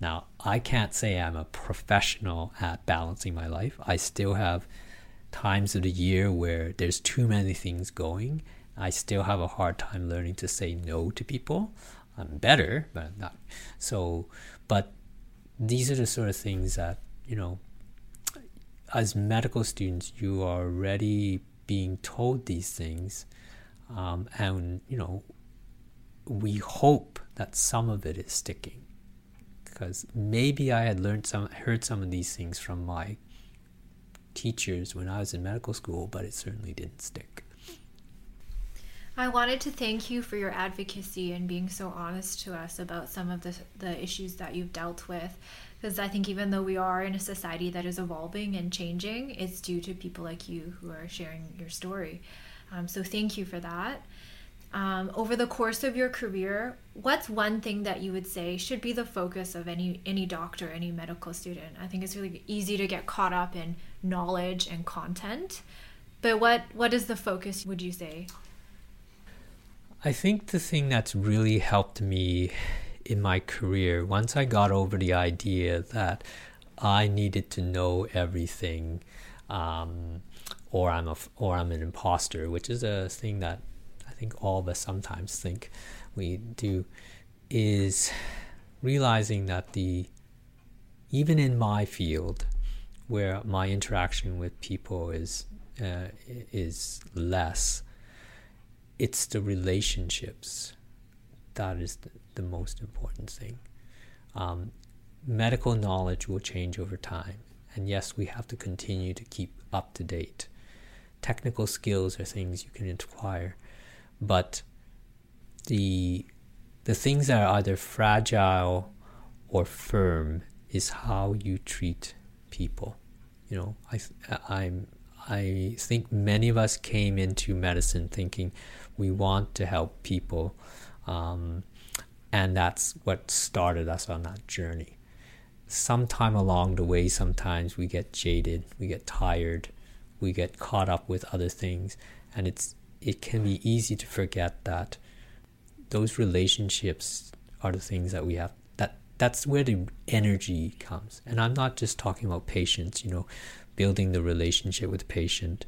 D: Now, I can't say I'm a professional at balancing my life. I still have times of the year where there's too many things going, I still have a hard time learning to say no to people. I'm better, but I'm not. So, but these are the sort of things that, you know, as medical students, you are already being told these things. Um, and, you know, we hope that some of it is sticking. Because maybe I had learned some, heard some of these things from my teachers when I was in medical school, but it certainly didn't stick.
C: I wanted to thank you for your advocacy and being so honest to us about some of the, the issues that you've dealt with. Because I think even though we are in a society that is evolving and changing, it's due to people like you who are sharing your story. Um, so thank you for that um, over the course of your career, what's one thing that you would say should be the focus of any any doctor, any medical student? I think it's really easy to get caught up in knowledge and content, but what what is the focus? Would you say?
D: I think the thing that's really helped me in my career, once I got over the idea that I needed to know everything, um, or I'm a or I'm an imposter, which is a thing that I think all of us sometimes think we do, is realizing that the even in my field, where my interaction with people is uh, is less, it's the relationships that is the, most important thing. Um, medical knowledge will change over time, and yes, we have to continue to keep up to date. Technical skills are things you can acquire, but the the things that are either fragile or firm is how you treat people. You know, I I'm I think many of us came into medicine thinking we want to help people, um, and that's what started us on that journey. Sometime along the way, sometimes we get jaded, we get tired, we get caught up with other things, and it's it can be easy to forget that those relationships are the things that we have that that's where the energy comes and i'm not just talking about patients you know building the relationship with the patient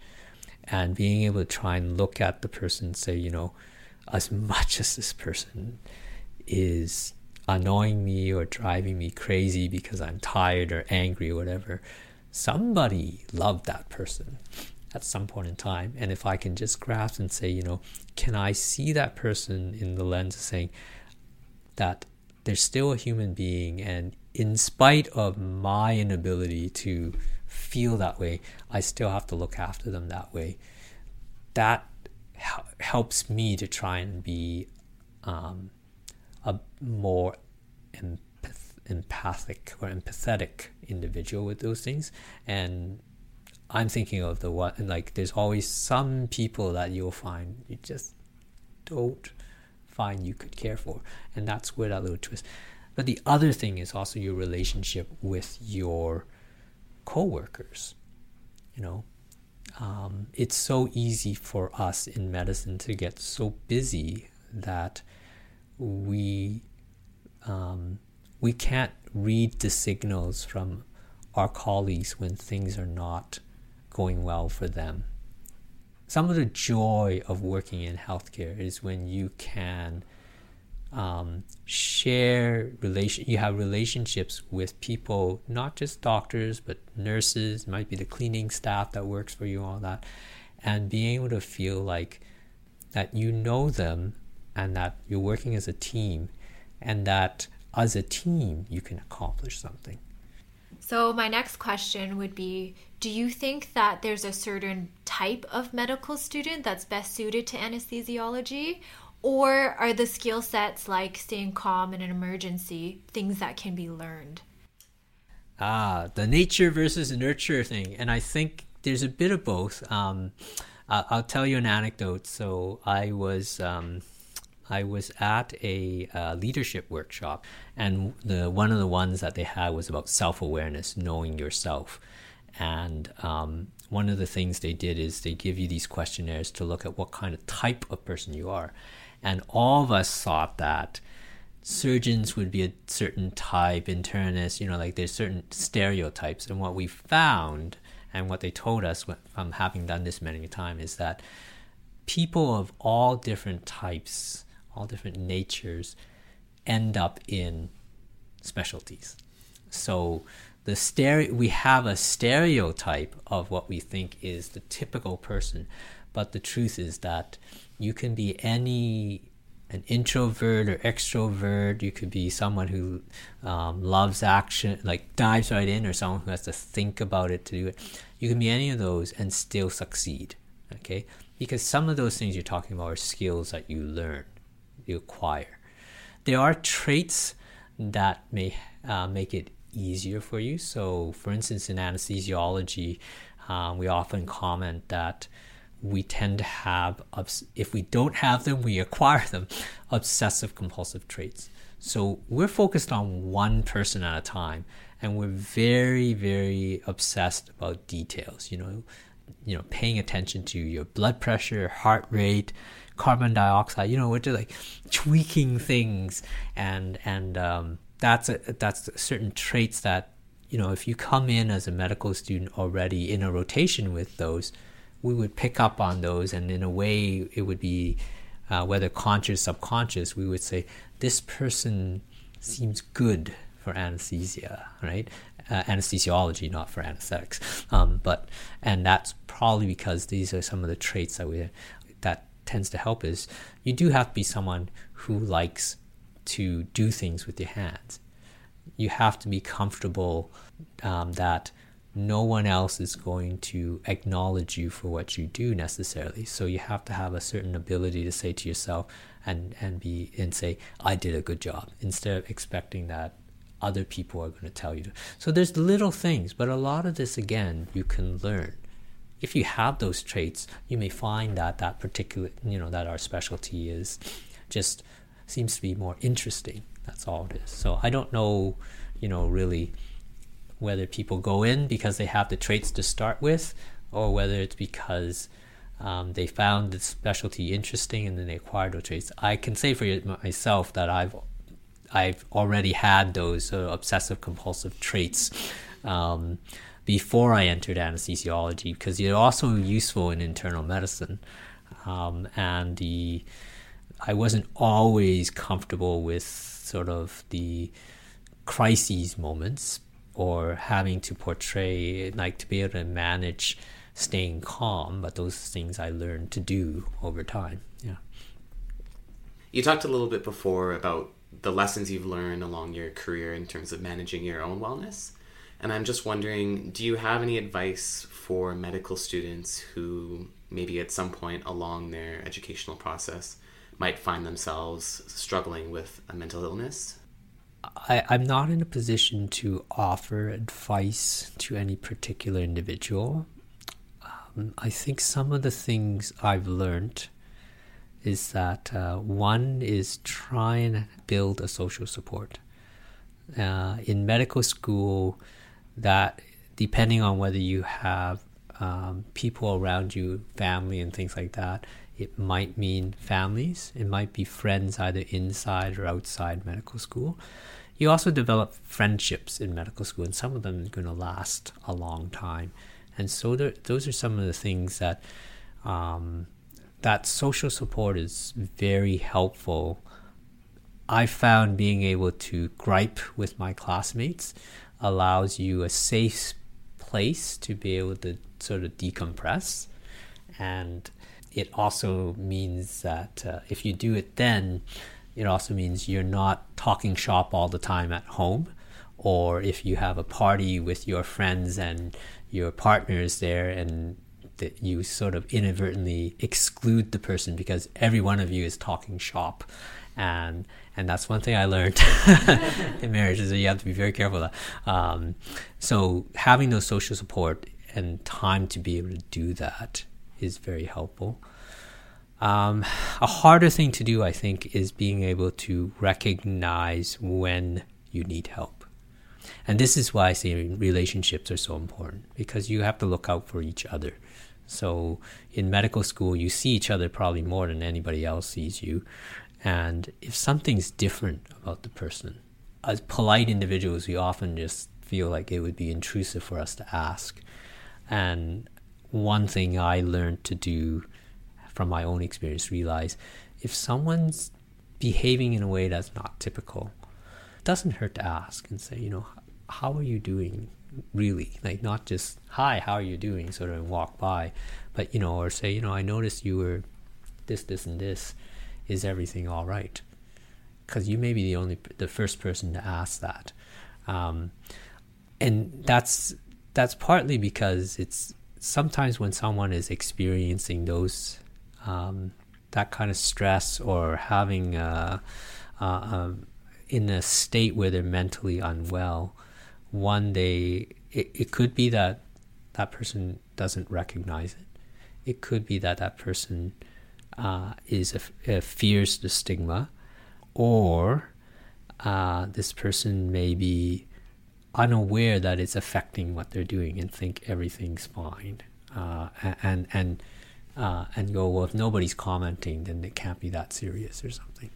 D: and being able to try and look at the person and say you know as much as this person is annoying me or driving me crazy because i'm tired or angry or whatever somebody loved that person at some point in time. And if I can just grasp and say, you know, can I see that person in the lens of saying, that there's still a human being, and in spite of my inability to feel that way, I still have to look after them that way. That helps me to try and be um, a more empath- empathic or empathetic individual with those things. And I'm thinking of the one like there's always some people that you'll find you just don't find you could care for, and that's where that little twist. But the other thing is also your relationship with your coworkers. You know, um, it's so easy for us in medicine to get so busy that we um, we can't read the signals from our colleagues when things are not going well for them. Some of the joy of working in healthcare is when you can um, share relation. You have relationships with people, not just doctors, but nurses. Might be the cleaning staff that works for you, all that, and being able to feel like that you know them and that you're working as a team, and that as a team you can accomplish something.
C: So, my next question would be Do you think that there's a certain type of medical student that's best suited to anesthesiology? Or are the skill sets like staying calm in an emergency things that can be learned?
D: Ah, the nature versus nurture thing. And I think there's a bit of both. Um, I'll tell you an anecdote. So I was. Um, I was at a uh, leadership workshop, and the one of the ones that they had was about self awareness, knowing yourself. And um, one of the things they did is they give you these questionnaires to look at what kind of type of person you are. And all of us thought that surgeons would be a certain type, internists, you know, like there's certain stereotypes. And what we found, and what they told us from having done this many times, is that people of all different types all different natures end up in specialties. So the stereo we have a stereotype of what we think is the typical person, but the truth is that you can be any an introvert or extrovert. You could be someone who um, loves action, like dives right in, or someone who has to think about it to do it. You can be any of those and still succeed. Okay, because some of those things you're talking about are skills that you learn you acquire. There are traits that may uh, make it easier for you. So, for instance, in anesthesiology, um, we often comment that we tend to have, if we don't have them, we acquire them, obsessive compulsive traits. So, we're focused on one person at a time and we're very, very obsessed about details, you know, you know, paying attention to your blood pressure, heart rate, carbon dioxide. You know, we're just like tweaking things, and and um, that's a, that's certain traits that you know if you come in as a medical student already in a rotation with those, we would pick up on those, and in a way, it would be uh, whether conscious, subconscious. We would say this person seems good for anesthesia, right? Uh, anesthesiology, not for anesthetics. Um, but and that's probably because these are some of the traits that we that tends to help is you do have to be someone who likes to do things with your hands. You have to be comfortable um, that no one else is going to acknowledge you for what you do necessarily. So you have to have a certain ability to say to yourself and, and be and say, I did a good job, instead of expecting that other people are going to tell you. So there's little things, but a lot of this again you can learn if you have those traits, you may find that that particular, you know, that our specialty is just seems to be more interesting. That's all it is. So I don't know, you know, really whether people go in because they have the traits to start with or whether it's because um, they found the specialty interesting and then they acquired those traits. I can say for myself that I've I've already had those uh, obsessive compulsive traits. Um, before I entered anesthesiology because they're also useful in internal medicine. Um, and the I wasn't always comfortable with sort of the crises moments or having to portray like to be able to manage staying calm but those things i learned to do over time yeah
B: you talked a little bit before about the lessons you've learned along your career in terms of managing your own wellness. And I'm just wondering do you have any advice for medical students who maybe at some point along their educational process might find themselves struggling with a mental illness?
D: I, I'm not in a position to offer advice to any particular individual. Um, I think some of the things I've learned is that uh, one is try and build a social support. Uh, in medical school, that depending on whether you have um, people around you, family, and things like that, it might mean families. It might be friends either inside or outside medical school. You also develop friendships in medical school, and some of them are going to last a long time. And so there, those are some of the things that um, that social support is very helpful. I found being able to gripe with my classmates allows you a safe place to be able to sort of decompress. And it also means that uh, if you do it then, it also means you're not talking shop all the time at home. Or if you have a party with your friends and your partners there and that you sort of inadvertently exclude the person because every one of you is talking shop and and that's one thing I learned in marriage is that you have to be very careful. Of um, so having those social support and time to be able to do that is very helpful. Um, a harder thing to do, I think, is being able to recognize when you need help. And this is why I say relationships are so important because you have to look out for each other. So in medical school, you see each other probably more than anybody else sees you. And if something's different about the person, as polite individuals, we often just feel like it would be intrusive for us to ask. And one thing I learned to do from my own experience, realize if someone's behaving in a way that's not typical, it doesn't hurt to ask and say, you know, how are you doing really? Like not just, hi, how are you doing, sort of walk by, but, you know, or say, you know, I noticed you were this, this, and this is everything all right? Because you may be the only, the first person to ask that, um, and that's that's partly because it's sometimes when someone is experiencing those um, that kind of stress or having uh, uh, um, in a state where they're mentally unwell, one day it, it could be that that person doesn't recognize it. It could be that that person uh, is a, a fears the stigma, or uh, this person may be unaware that it's affecting what they're doing and think everything's fine, uh, and and uh, and go well if nobody's commenting then it can't be that serious or something.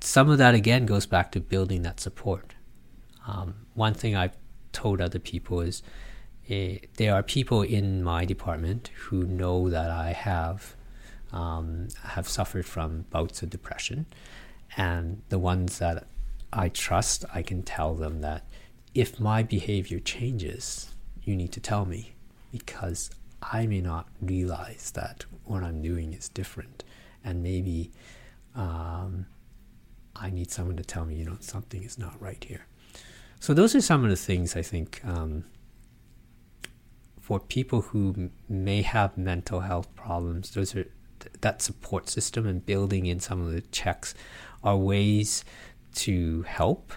D: Some of that again goes back to building that support. Um, one thing I've told other people is. Uh, there are people in my department who know that I have um, have suffered from bouts of depression. And the ones that I trust, I can tell them that if my behavior changes, you need to tell me because I may not realize that what I'm doing is different. And maybe um, I need someone to tell me, you know, something is not right here. So, those are some of the things I think um, for people who may have mental health problems, those are that support system and building in some of the checks are ways to help.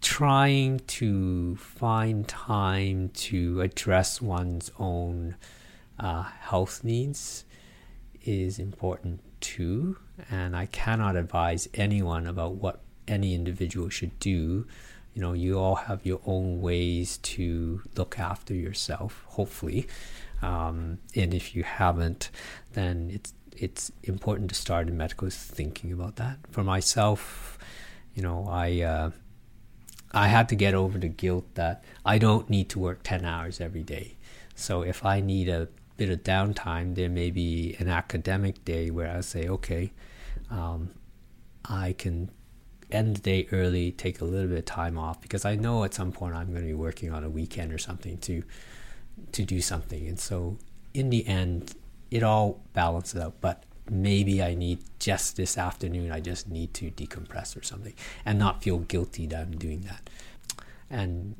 D: Trying to find time to address one's own uh, health needs is important too. And I cannot advise anyone about what any individual should do. You know, you all have your own ways to look after yourself, hopefully. Um, and if you haven't, then it's it's important to start in medical thinking about that. For myself, you know, I uh, I had to get over the guilt that I don't need to work ten hours every day. So if I need a bit of downtime, there may be an academic day where I say, okay, um, I can end the day early, take a little bit of time off because I know at some point I'm going to be working on a weekend or something to to do something. And so in the end, it all balances out. But maybe I need just this afternoon, I just need to decompress or something and not feel guilty that I'm doing that. And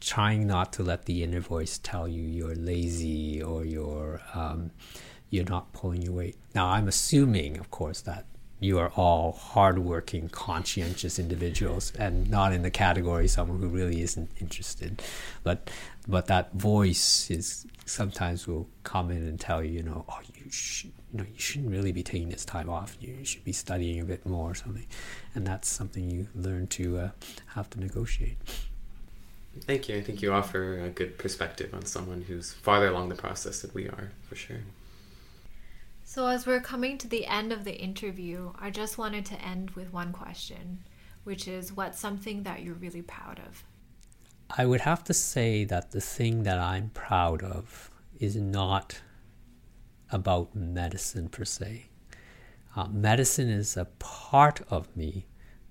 D: trying not to let the inner voice tell you you're lazy or you're um, you're not pulling your weight. Now I'm assuming, of course, that you are all hardworking, conscientious individuals, and not in the category someone who really isn't interested. But but that voice is sometimes will come in and tell you, you know, oh, you should, you know, you shouldn't really be taking this time off. You should be studying a bit more or something, and that's something you learn to uh, have to negotiate.
B: Thank you. I think you offer a good perspective on someone who's farther along the process than we are, for sure.
C: So, as we're coming to the end of the interview, I just wanted to end with one question, which is what's something that you're really proud of?
D: I would have to say that the thing that I'm proud of is not about medicine per se. Uh, medicine is a part of me,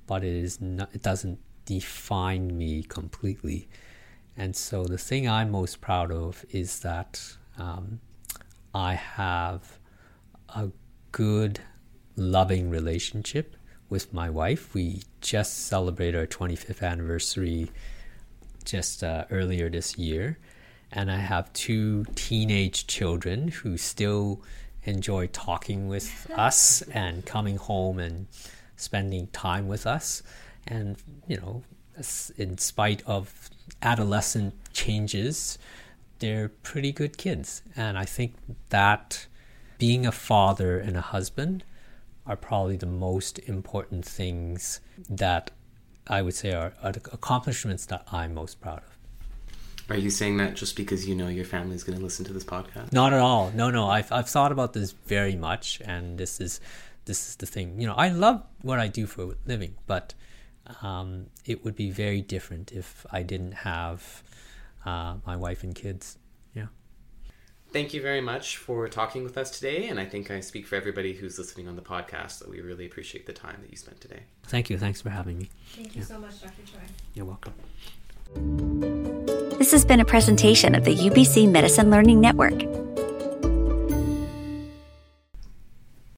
D: but it is not. It doesn't define me completely. And so the thing I'm most proud of is that um, I have a good, loving relationship with my wife. We just celebrated our 25th anniversary just uh, earlier this year. And I have two teenage children who still enjoy talking with us and coming home and spending time with us and you know in spite of adolescent changes they're pretty good kids and i think that being a father and a husband are probably the most important things that i would say are, are accomplishments that i'm most proud of
B: are you saying that just because you know your family is going to listen to this podcast?
D: Not at all. No, no. I've I've thought about this very much, and this is this is the thing. You know, I love what I do for a living, but um, it would be very different if I didn't have uh, my wife and kids. Yeah.
B: Thank you very much for talking with us today. And I think I speak for everybody who's listening on the podcast that we really appreciate the time that you spent today.
D: Thank you. Thanks for having me.
C: Thank you yeah. so much, Dr. Choi.
D: You're welcome.
A: This has been a presentation of the UBC Medicine Learning Network.